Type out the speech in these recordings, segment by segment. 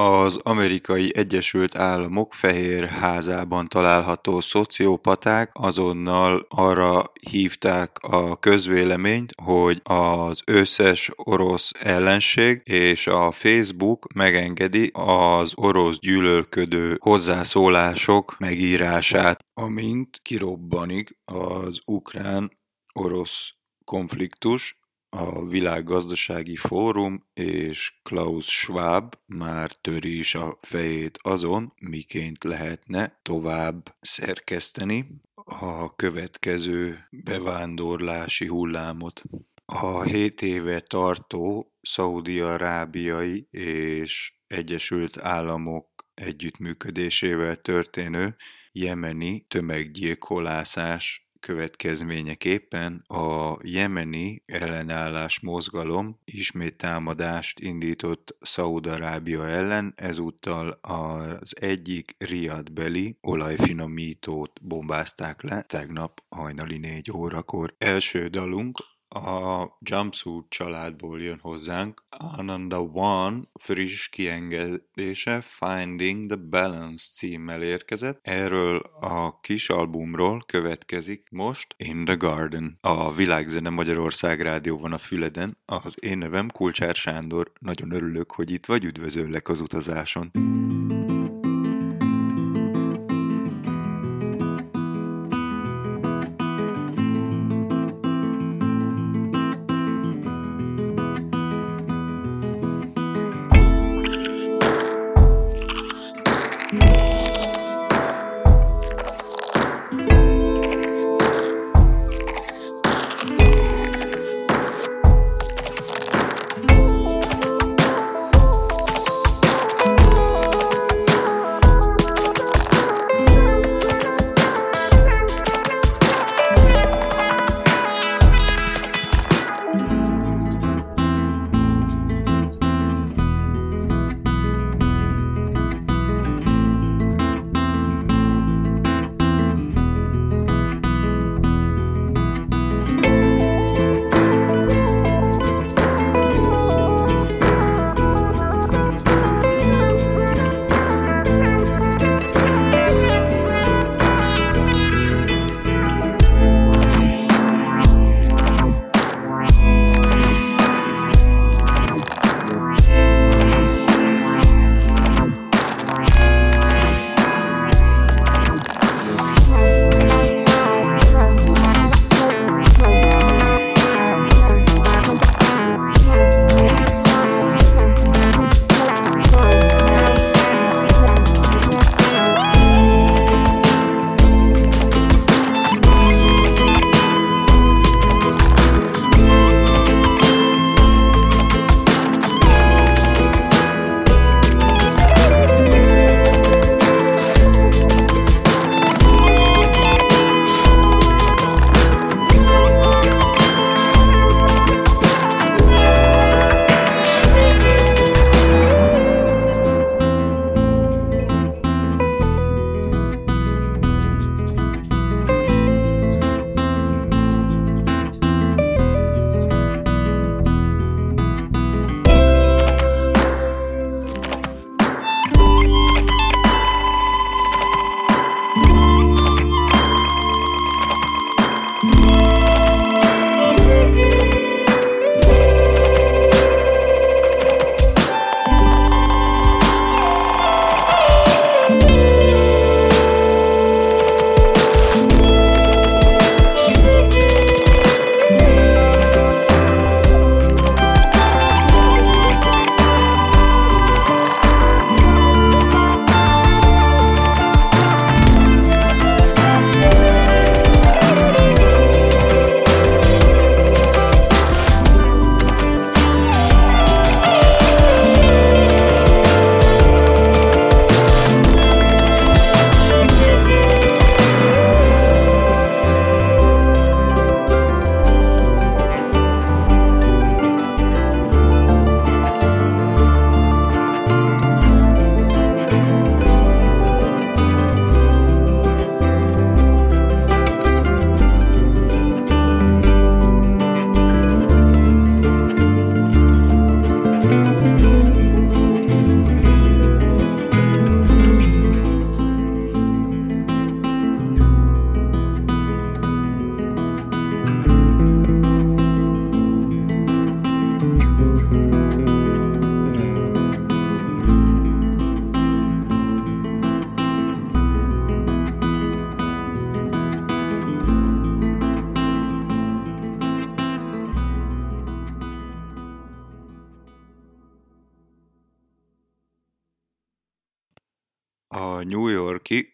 Az amerikai Egyesült Államok fehér házában található szociopaták azonnal arra hívták a közvéleményt, hogy az összes orosz ellenség és a Facebook megengedi az orosz gyűlölködő hozzászólások megírását, amint kirobbanik az ukrán-orosz konfliktus, a Világgazdasági Fórum és Klaus Schwab már töri is a fejét azon, miként lehetne tovább szerkeszteni a következő bevándorlási hullámot. A 7 éve tartó szaudi-arábiai és Egyesült Államok együttműködésével történő jemeni tömeggyilkolászás következményeképpen a jemeni ellenállás mozgalom ismét támadást indított Szaúd-Arábia ellen, ezúttal az egyik Riad-beli olajfinomítót bombázták le tegnap hajnali négy órakor. Első dalunk a Jumpsuit családból jön hozzánk. Ananda One friss kiengedése Finding the Balance címmel érkezett. Erről a kis albumról következik most In the Garden. A Világzene Magyarország Rádió van a Füleden. Az én nevem Kulcsár Sándor. Nagyon örülök, hogy itt vagy, üdvözöllek az utazáson. A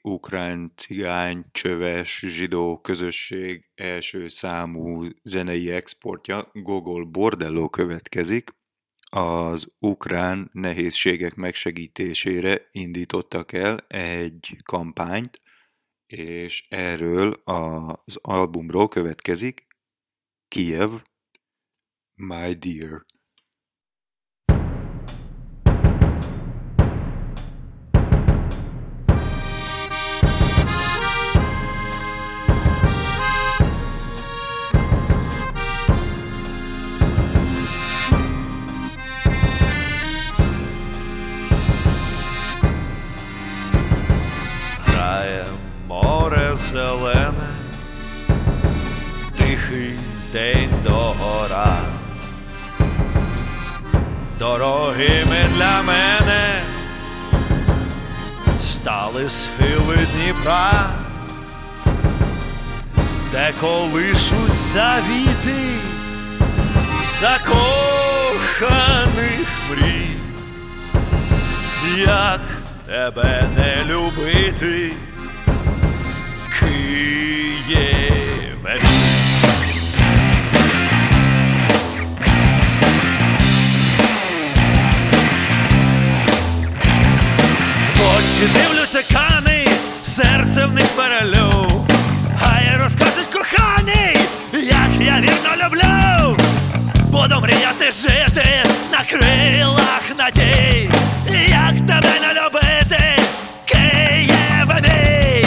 Ukrán cigány csöves zsidó közösség első számú zenei exportja Gogol Bordello következik. Az ukrán nehézségek megsegítésére indítottak el egy kampányt, és erről az albumról következik Kiev, My Dear. Дорогими для мене стали схили Дніпра, де колишуться віти закоханих мрій, як тебе не любити. Очі дивлюся кани, серце в них перелю, я розкажуть коханий, як я вірно люблю, буду мріяти жити на крилах надій, як тебе не любити, Києве мій,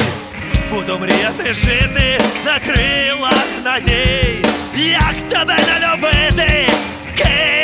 буду мріяти жити на крилах надій, як тебе не любити, Києве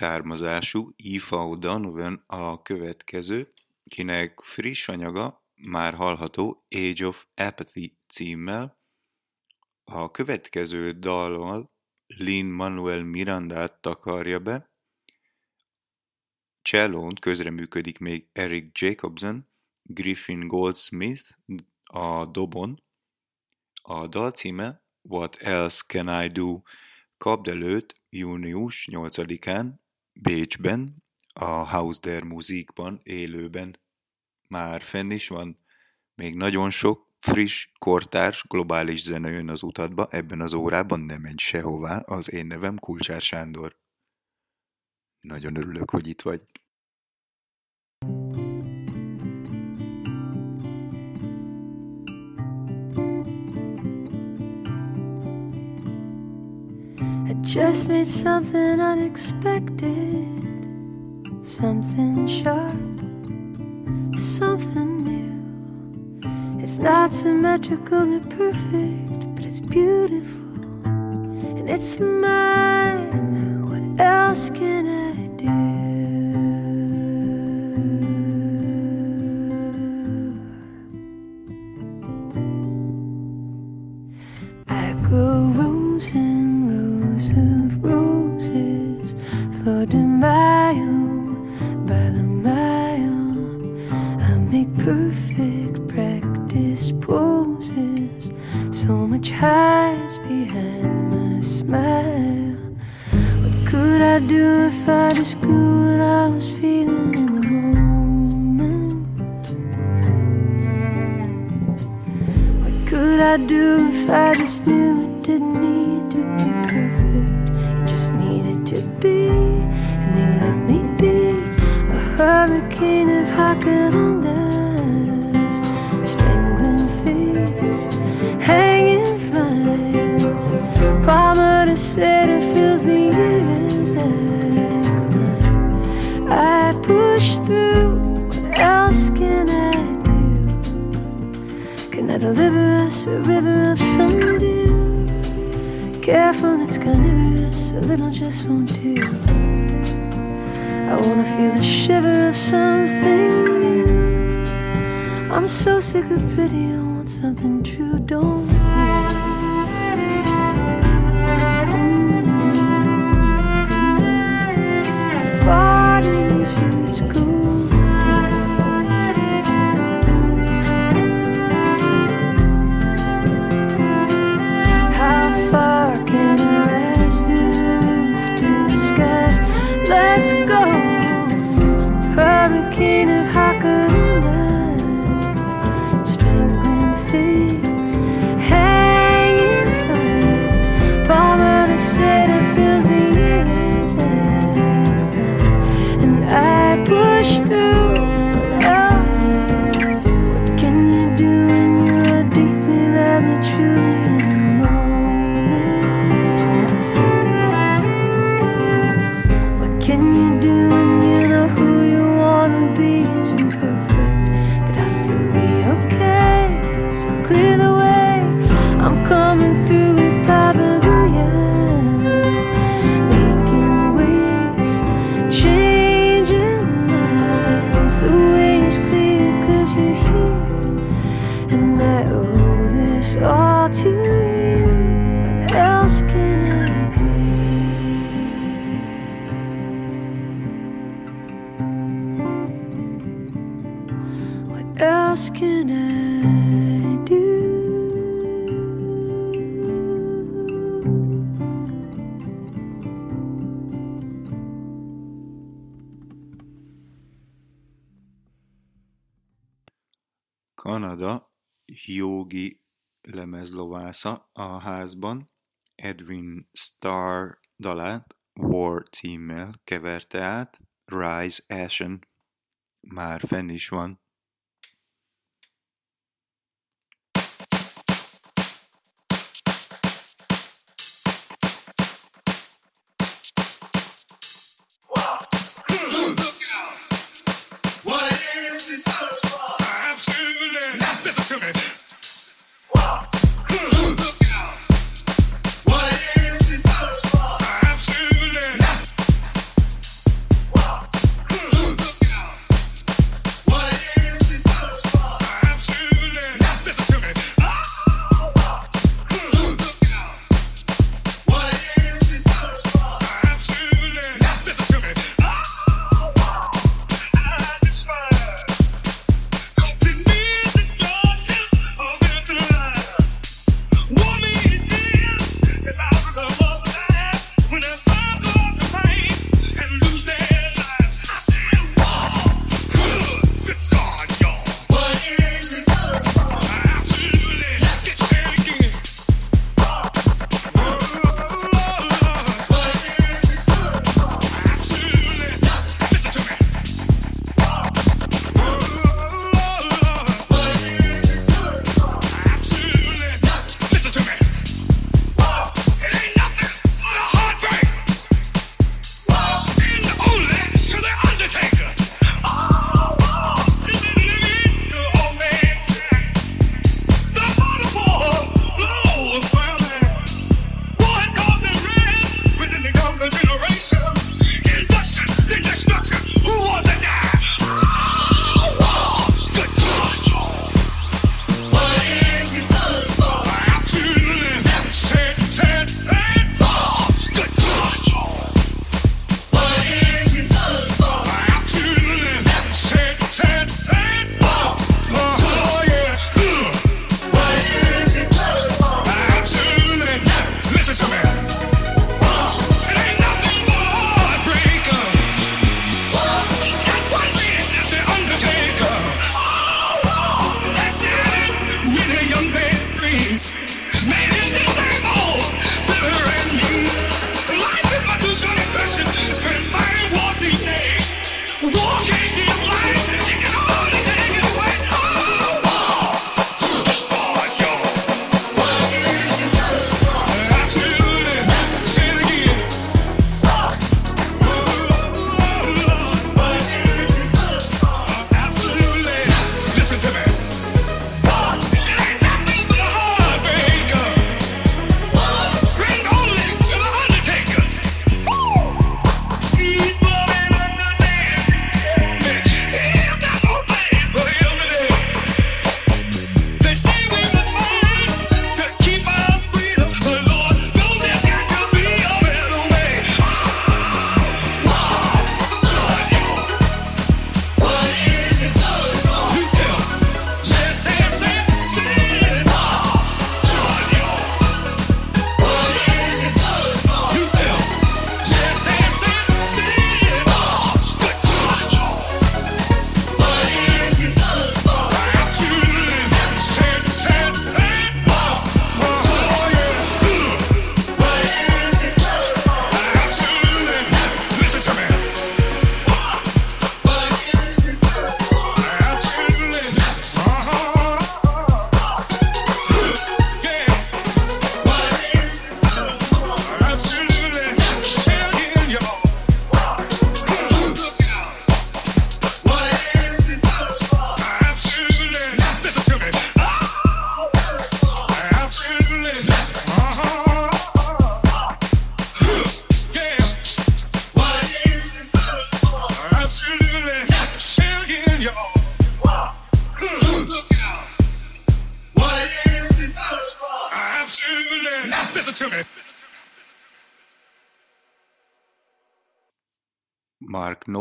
származású Aoife O'Donovan a következő, kinek friss anyaga már hallható Age of Apathy címmel. A következő dallal Lin-Manuel Mirandát takarja be, Csellón közreműködik még Eric Jacobson, Griffin Goldsmith a dobon. A dal címe What Else Can I Do? Kapd előtt június 8-án Bécsben, a Haus der Musikban élőben. Már fenn is van, még nagyon sok friss, kortárs, globális zene jön az utadba, ebben az órában nem menj sehová, az én nevem Kulcsár Sándor. Nagyon örülök, hogy itt vagy. Just made something unexpected, something sharp, something new. It's not symmetrical or perfect, but it's beautiful and it's mine. What else can I do? hurricane of jacarandas, strangling fish, hanging vines. Palmer to fills the air as I climb. I push through. What else can I do? Can I deliver us a river of sundew? Careful, it's carnivorous. A little just won't do wanna feel the shiver of something new. I'm so sick of pity, I want something jogi lemezlovásza a házban Edwin Starr dalát War címmel keverte át Rise Ashen. Már fenn is van.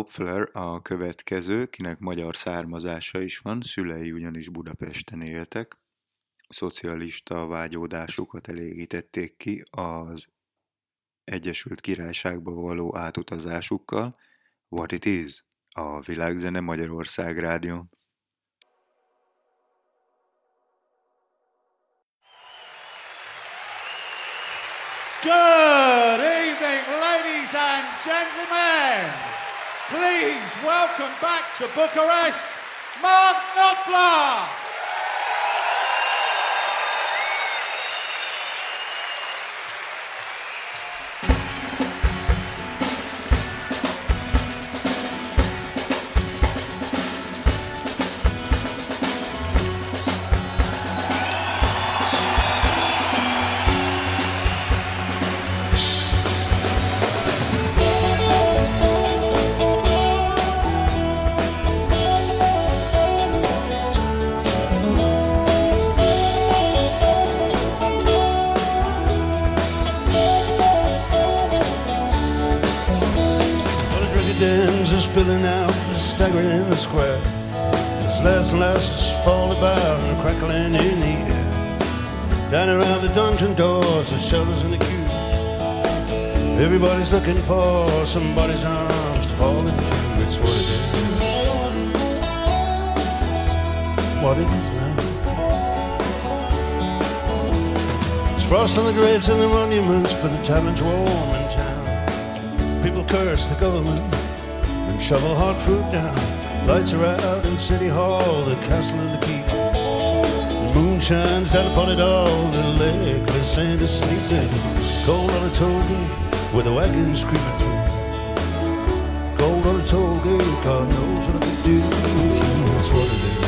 Knopfler a következő, kinek magyar származása is van, szülei ugyanis Budapesten éltek. Szocialista vágyódásukat elégítették ki az Egyesült Királyságba való átutazásukkal. What it is? A Világzene Magyarország Rádión. Good evening, ladies and gentlemen. Please welcome back to Bucharest, Mark Knopfler. About and crackling in the air. Down around the dungeon doors, the shutters and the queues. Everybody's looking for somebody's arms to fall into. It's what it is. What it is now. There's frost on the graves and the monuments, but the tavern's warm in town. People curse the government and shovel hard fruit down. Lights are out in City Hall, the castle and the keep. Moon shines down upon it all, the legless sand is sleeping. Cold on a toll gate with the wagons creeping through. Cold on a toll gate, God knows what I could do. That's what it is.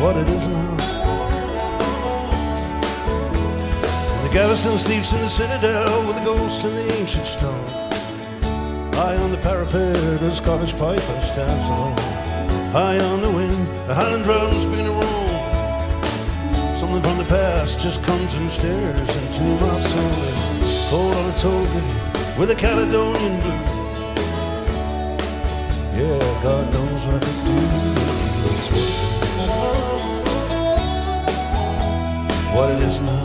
What it is now. The garrison sleeps in the citadel with the ghosts and the ancient stone. High on the parapet, a Scottish piper stands alone. High on the wind, Highland drums begin to roll. Something from the past just comes and stares into my soul. Cold on a toll with a Caledonian blue. Yeah, God knows what I could do with you. It's what it is now.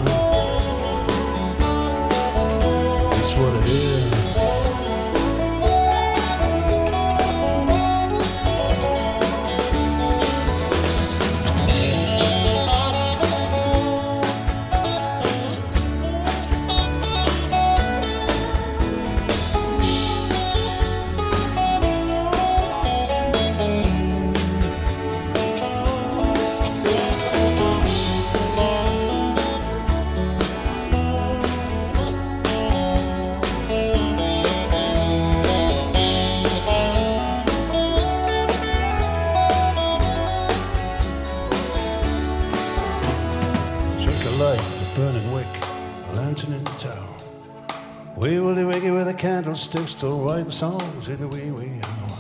Writing songs in the wee wee hour.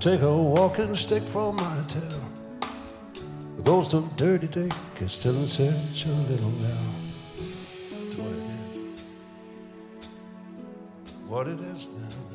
Take a walking stick from my tail. The ghost of Dirty Dick is still in search of a little now. That's what it is. What it is now.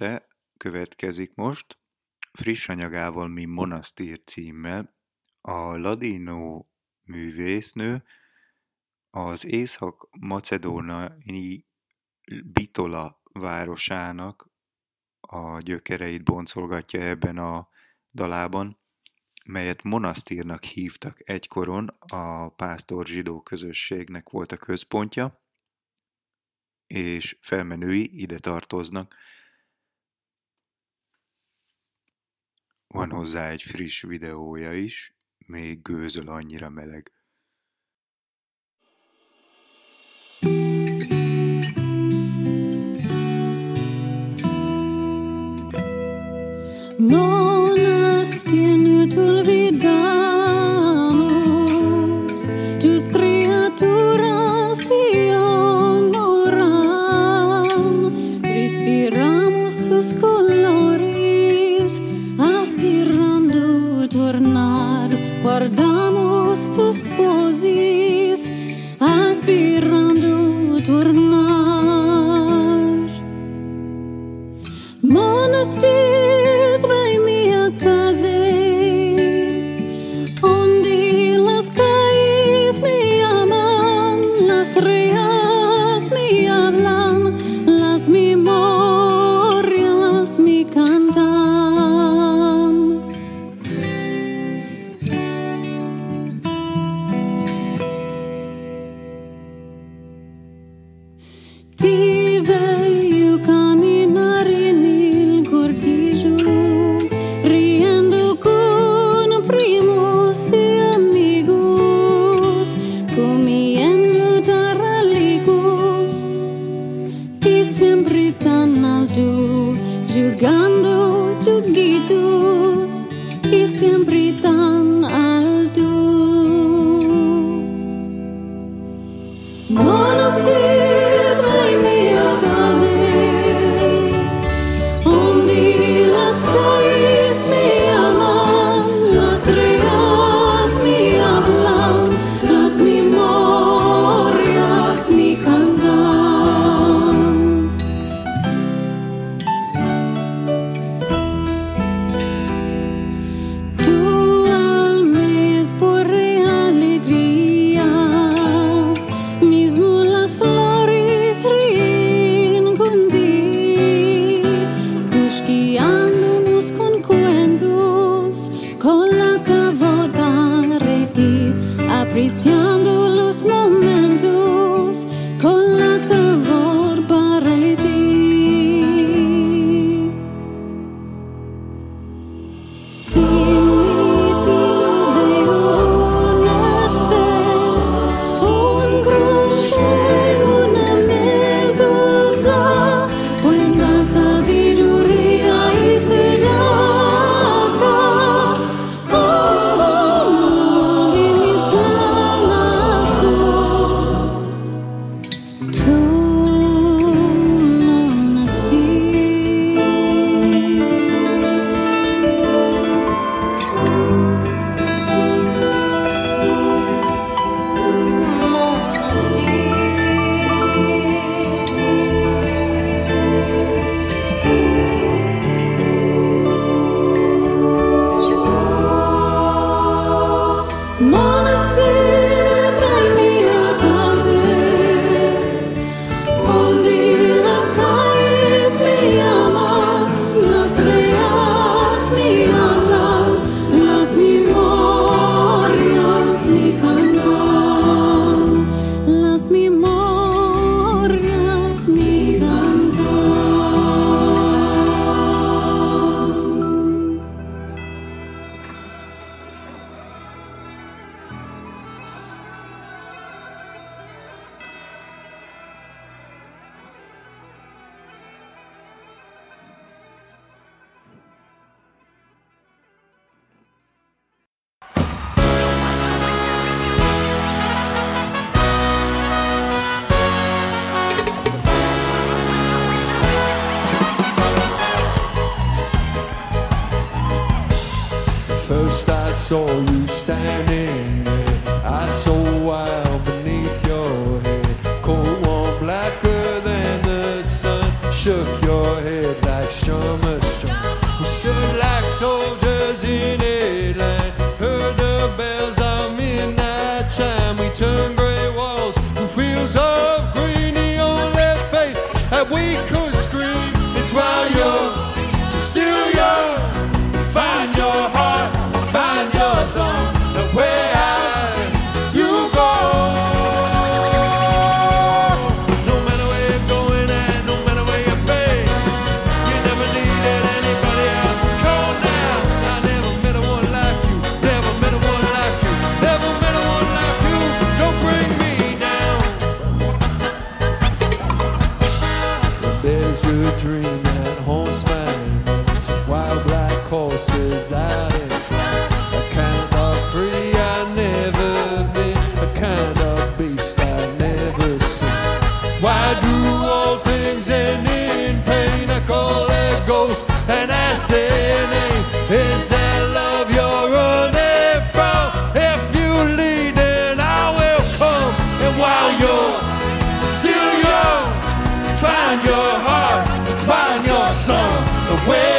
Este következik most, friss anyagával Mi Monasztír címmel. A ladino művésznő az észak-macedónai Bitola városának a gyökereit boncolgatja ebben a dalában, melyet monasztírnak hívtak egykoron, a pásztor zsidó közösségnek volt a központja, és felmenői ide tartoznak. Van hozzá egy friss videója is, még gőzöl annyira meleg. where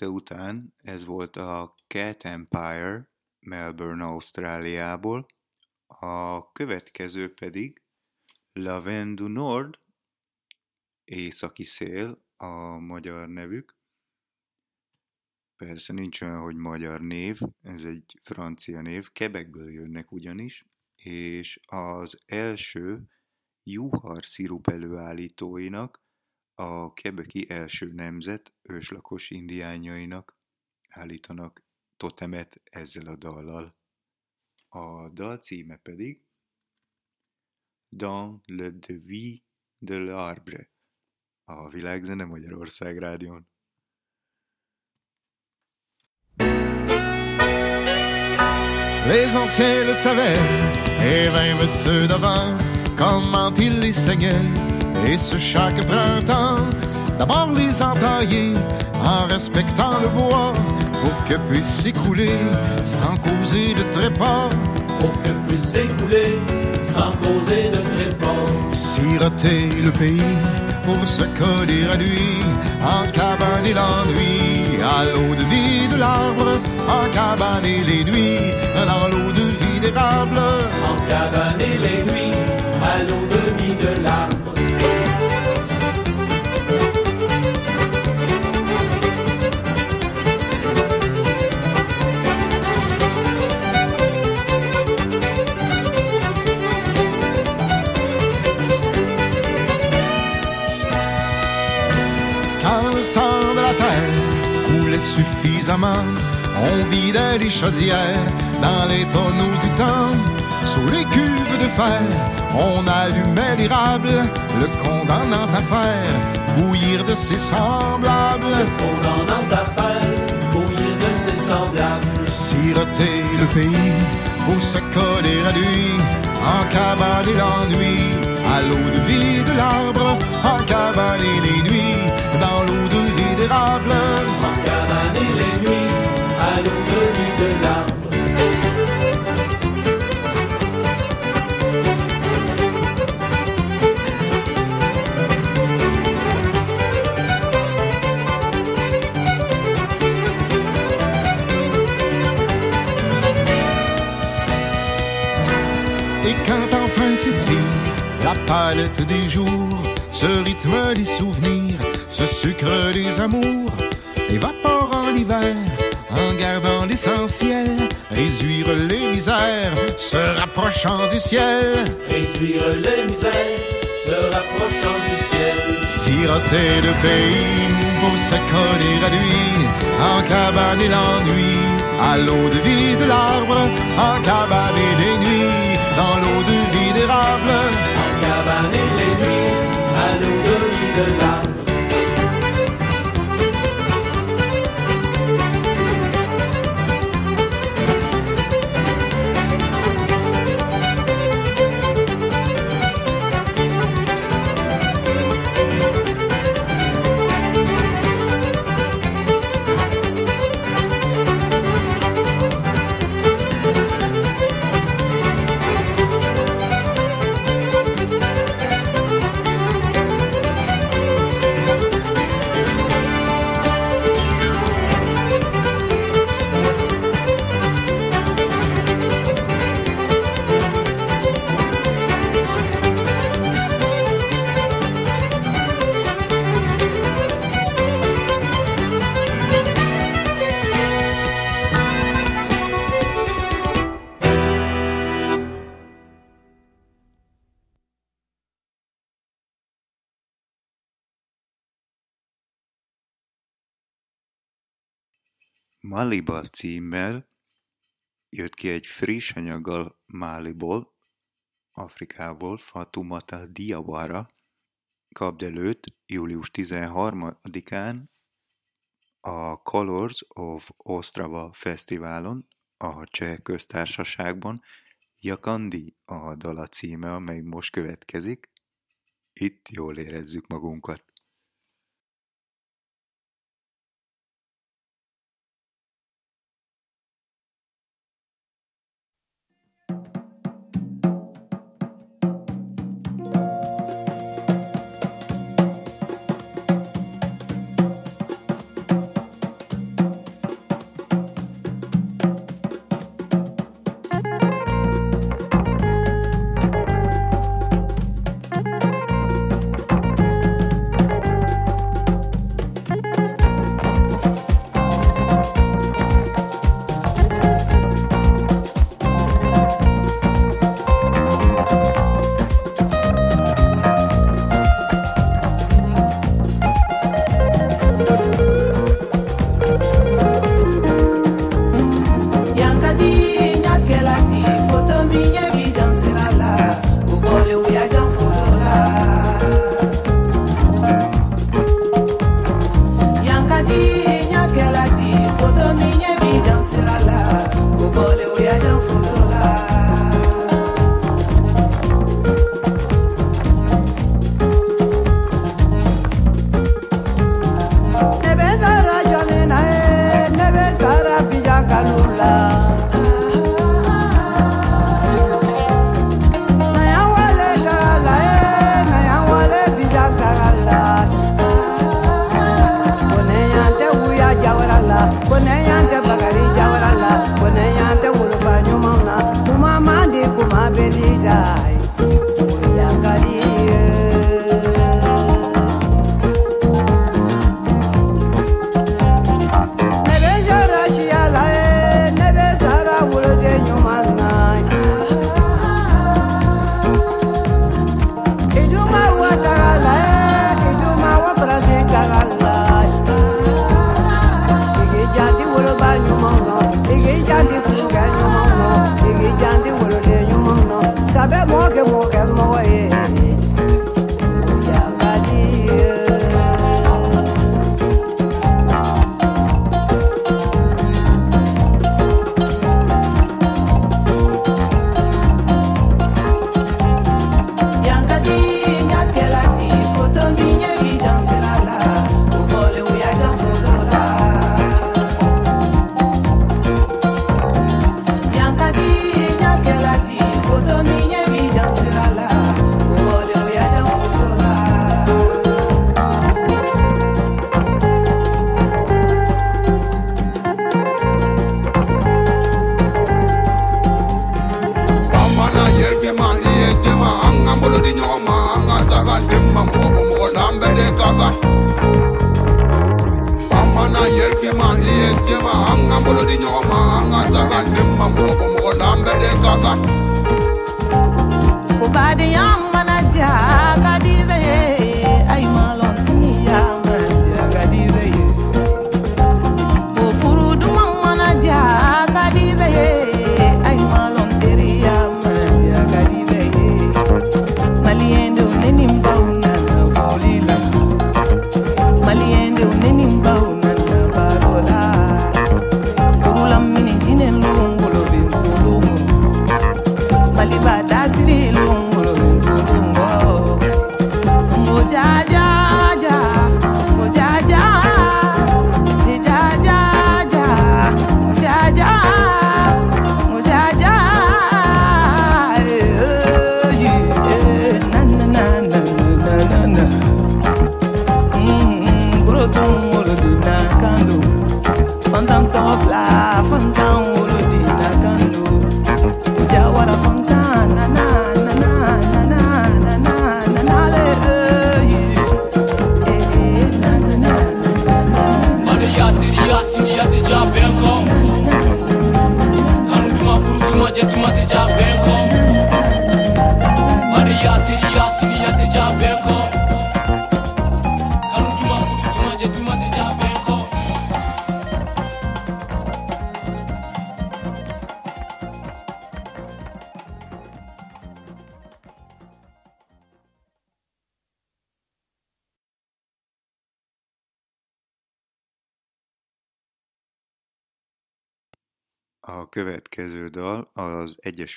este után ez volt a Cat Empire Melbourne, Ausztráliából, a következő pedig Lavendu Vent du Nord, Északi Szél a magyar nevük. Persze nincs olyan, hogy magyar név, ez egy francia név, kebekből jönnek ugyanis, és az első juhar szirup előállítóinak a kebeki első nemzet őslakos indiányainak állítanak totemet ezzel a dallal. A dal címe pedig Dans le devis de l'arbre a Világzene Magyarország rádión. Les anciens le savaient, et même ceux d'avant, comment ils les saignaient Et ce chaque printemps, d'abord les entailler en respectant le bois pour que puisse s'écouler sans causer de trépas. pour que puisse s'écouler sans causer de trépas. Siroter le pays pour se coller à lui, en cabane et l'ennui, à l'eau de vie de l'arbre, en cabane et les nuits, dans l'eau de vie d'érable. En cabane et les nuits, à l'eau de vie de l'arbre. Suffisamment, on vidait les chaudières dans les tonneaux du temps. Sous les cuves de fer, on allumait l'érable, le condamnant à faire bouillir de ses semblables. Condamnant à faire bouillir de ses semblables. Siroter le pays pour se coller à lui, en cavaler l'ennui, à l'eau de vie de l'arbre, en cavaler les nuits, dans l'eau de vie d'érable. Et les quand enfin s'étire la palette des jours, ce rythme des souvenirs, ce sucre des amours, évaporant l'hiver, en gardant l'essentiel, réduire les misères, se rapprochant du ciel, Réduire les misères, se rapprochant du ciel. siroter le pays pour se coller à lui, en cabane et l'ennui, à l'eau de vie de l'arbre, en cabane et les nuits, dans l'eau de vie d'érable. En cabane et les nuits, à l'eau de vie de l'arbre. Maliba címmel jött ki egy friss anyaggal Máliból, Afrikából, Fatumata Diawara, kapd előtt július 13-án a Colors of Ostrava Fesztiválon, a Cseh köztársaságban, Jakandi a dala címe, amely most következik. Itt jól érezzük magunkat.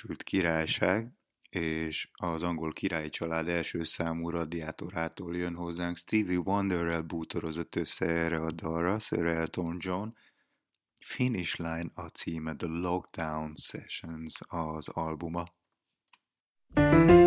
Egyesült Királyság és az angol királyi család első számú radiátorától jön hozzánk. Stevie Wonderrel bútorozott össze erre a dalra, Sir Elton John. Finish Line a címe, The Lockdown Sessions az albuma. thank you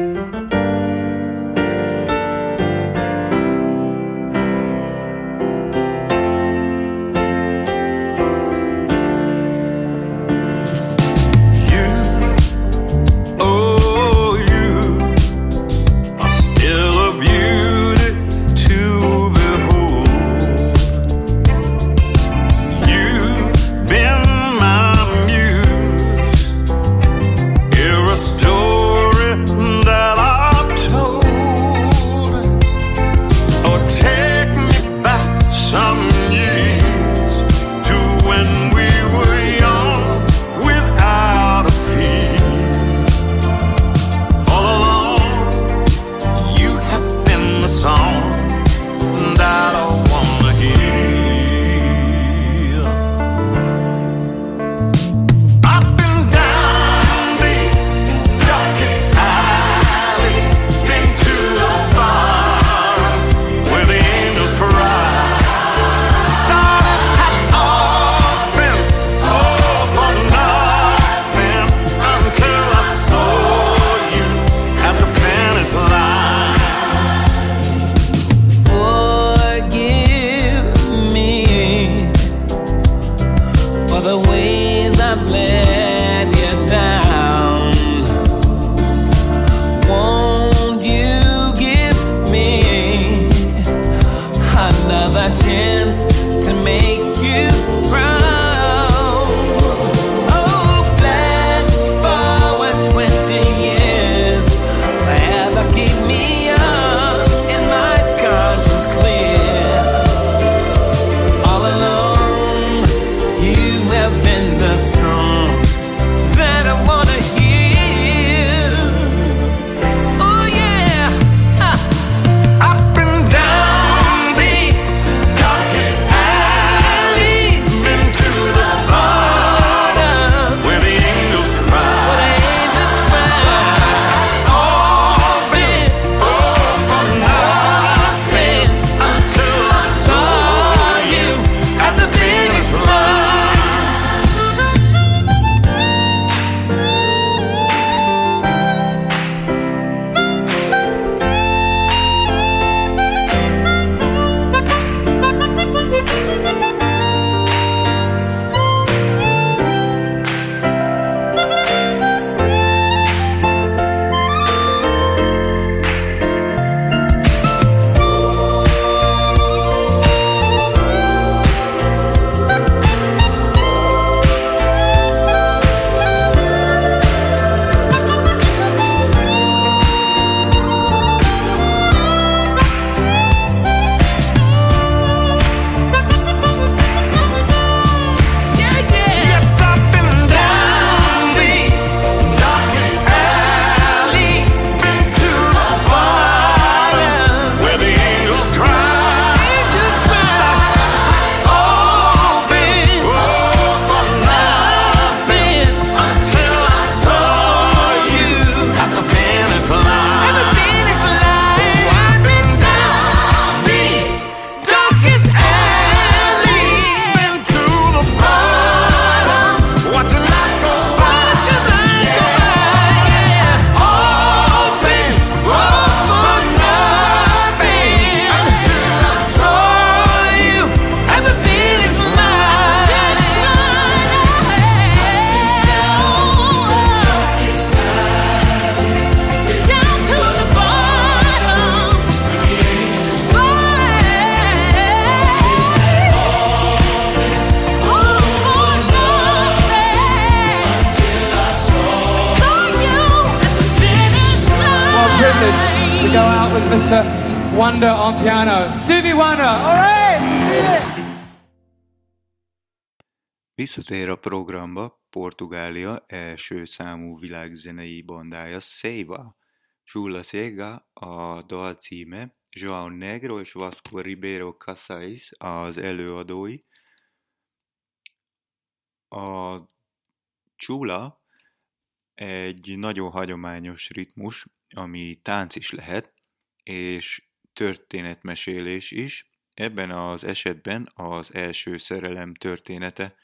Visszatér a programba Portugália első számú világzenei bandája Seiva. Chula Cega a dal címe, João Negro és Vasco Ribeiro Casais az előadói. A Chula egy nagyon hagyományos ritmus, ami tánc is lehet, és történetmesélés is. Ebben az esetben az első szerelem története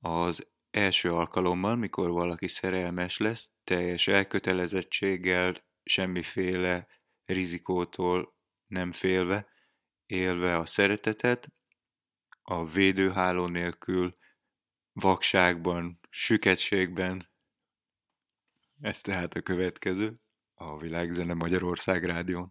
az első alkalommal, mikor valaki szerelmes lesz, teljes elkötelezettséggel, semmiféle rizikótól nem félve, élve a szeretetet, a védőháló nélkül, vakságban, süketségben. Ez tehát a következő a Világzene Magyarország rádión.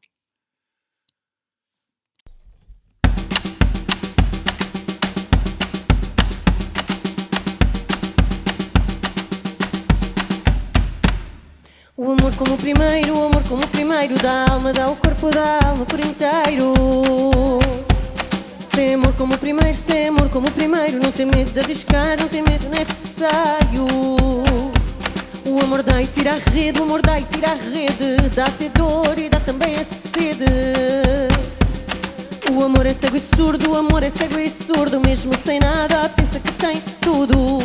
O amor como o primeiro, o amor como o primeiro da alma, dá o corpo da alma por inteiro. Sem amor como o primeiro, sem amor como o primeiro, não tem medo de arriscar, não tem medo nem receio. O amor dá e tira a rede, o amor dá e tira a rede, dá-te dor e dá também a sede. O amor é cego e surdo, o amor é cego e surdo, mesmo sem nada, pensa que tem tudo.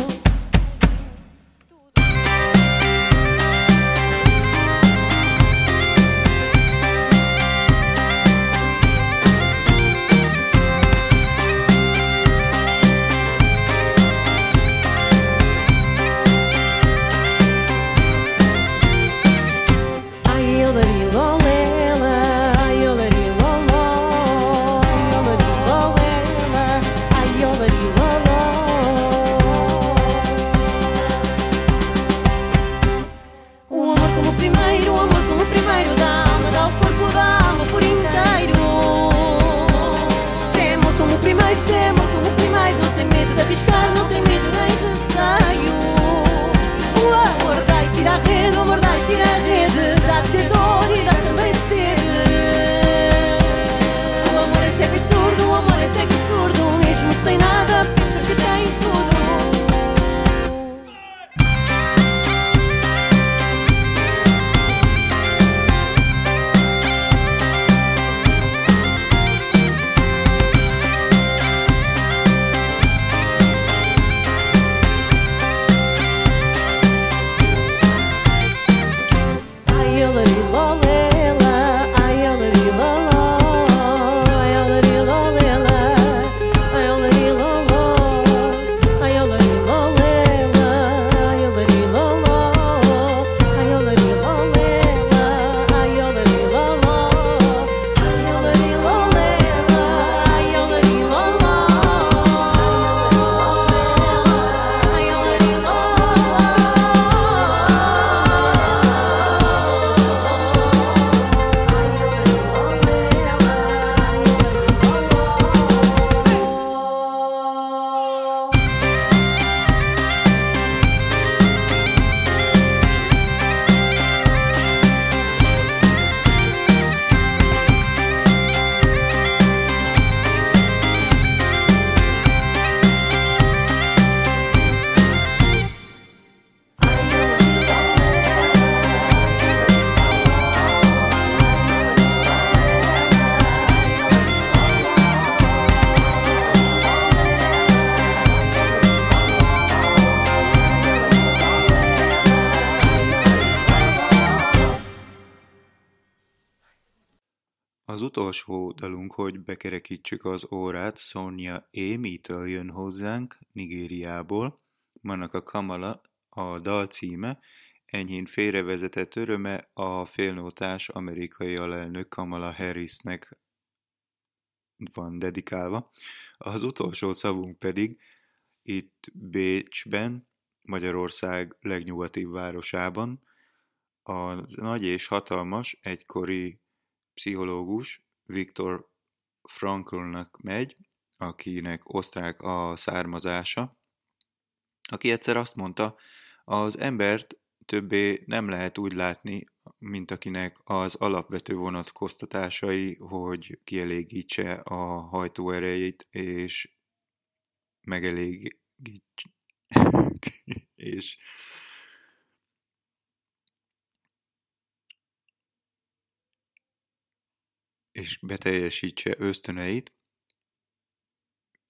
Hogy bekerekítsük az órát, Sonia Amy-től jön hozzánk, Nigériából. Vannak a Kamala, a dal címe, enyhén félrevezetett öröme a félnótás amerikai alelnök Kamala Harrisnek van dedikálva. Az utolsó szavunk pedig itt Bécsben, Magyarország legnyugatibb városában, a nagy és hatalmas egykori pszichológus Viktor Franklnak megy, akinek osztrák a származása, aki egyszer azt mondta, az embert többé nem lehet úgy látni, mint akinek az alapvető vonatkoztatásai, hogy kielégítse a hajtóerejét, és megelégítse, és és beteljesítse ösztöneit,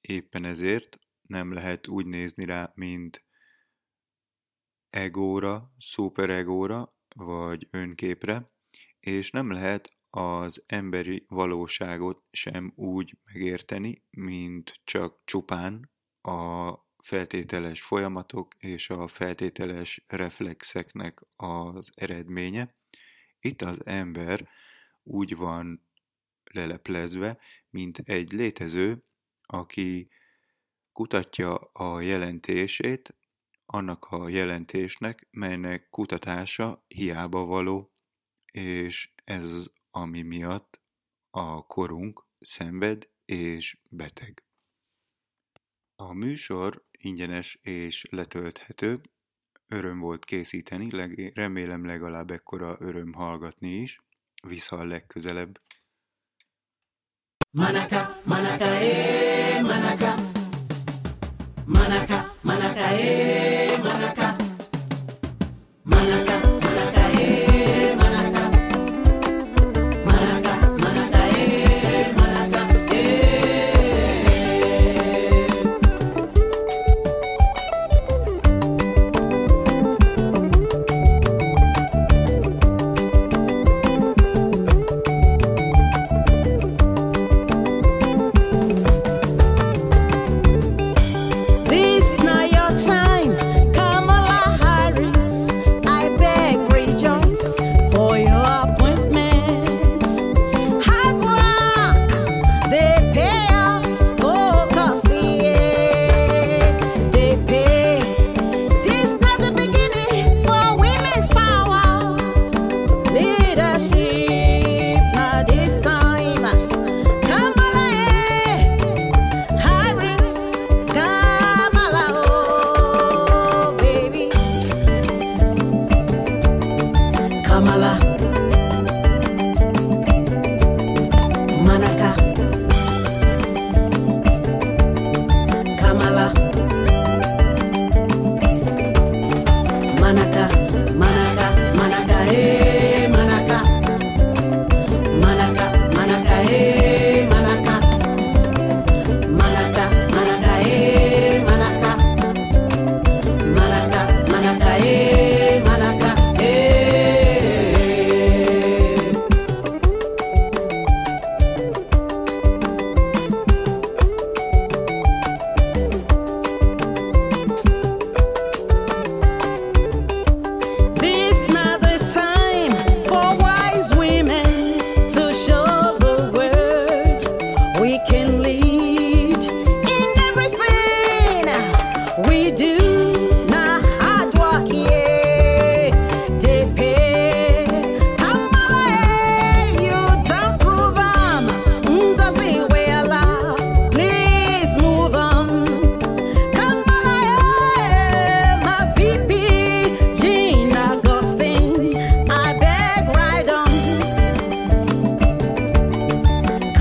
éppen ezért nem lehet úgy nézni rá, mint egóra, szuperegóra, vagy önképre, és nem lehet az emberi valóságot sem úgy megérteni, mint csak csupán a feltételes folyamatok és a feltételes reflexeknek az eredménye. Itt az ember úgy van leleplezve, mint egy létező, aki kutatja a jelentését annak a jelentésnek, melynek kutatása hiába való, és ez az, ami miatt a korunk szenved és beteg. A műsor ingyenes és letölthető, öröm volt készíteni, remélem legalább ekkora öröm hallgatni is, vissza a legközelebb. Manaka, manaka, eh, manaka. Manaka, manaka, eh, manaka. Manaka,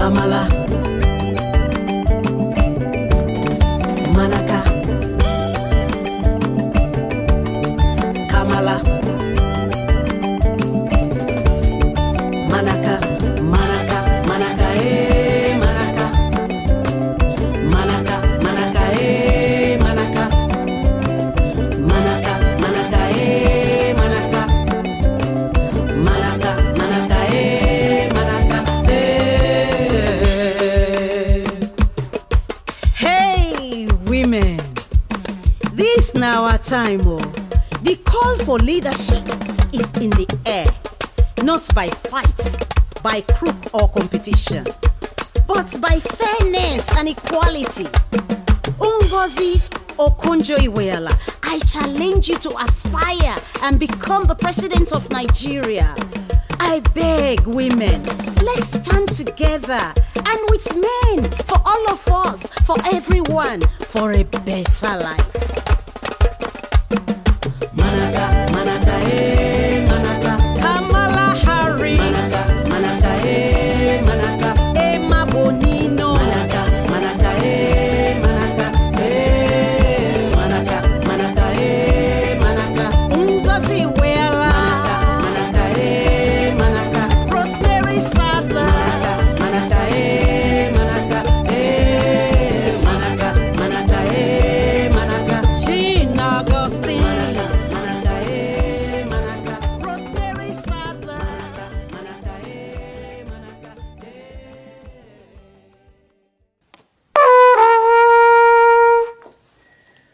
Amala. By crook or competition, but by fairness and equality. Ungozi Okonjo Iweala, I challenge you to aspire and become the president of Nigeria. I beg women, let's stand together and with men for all of us, for everyone, for a better life.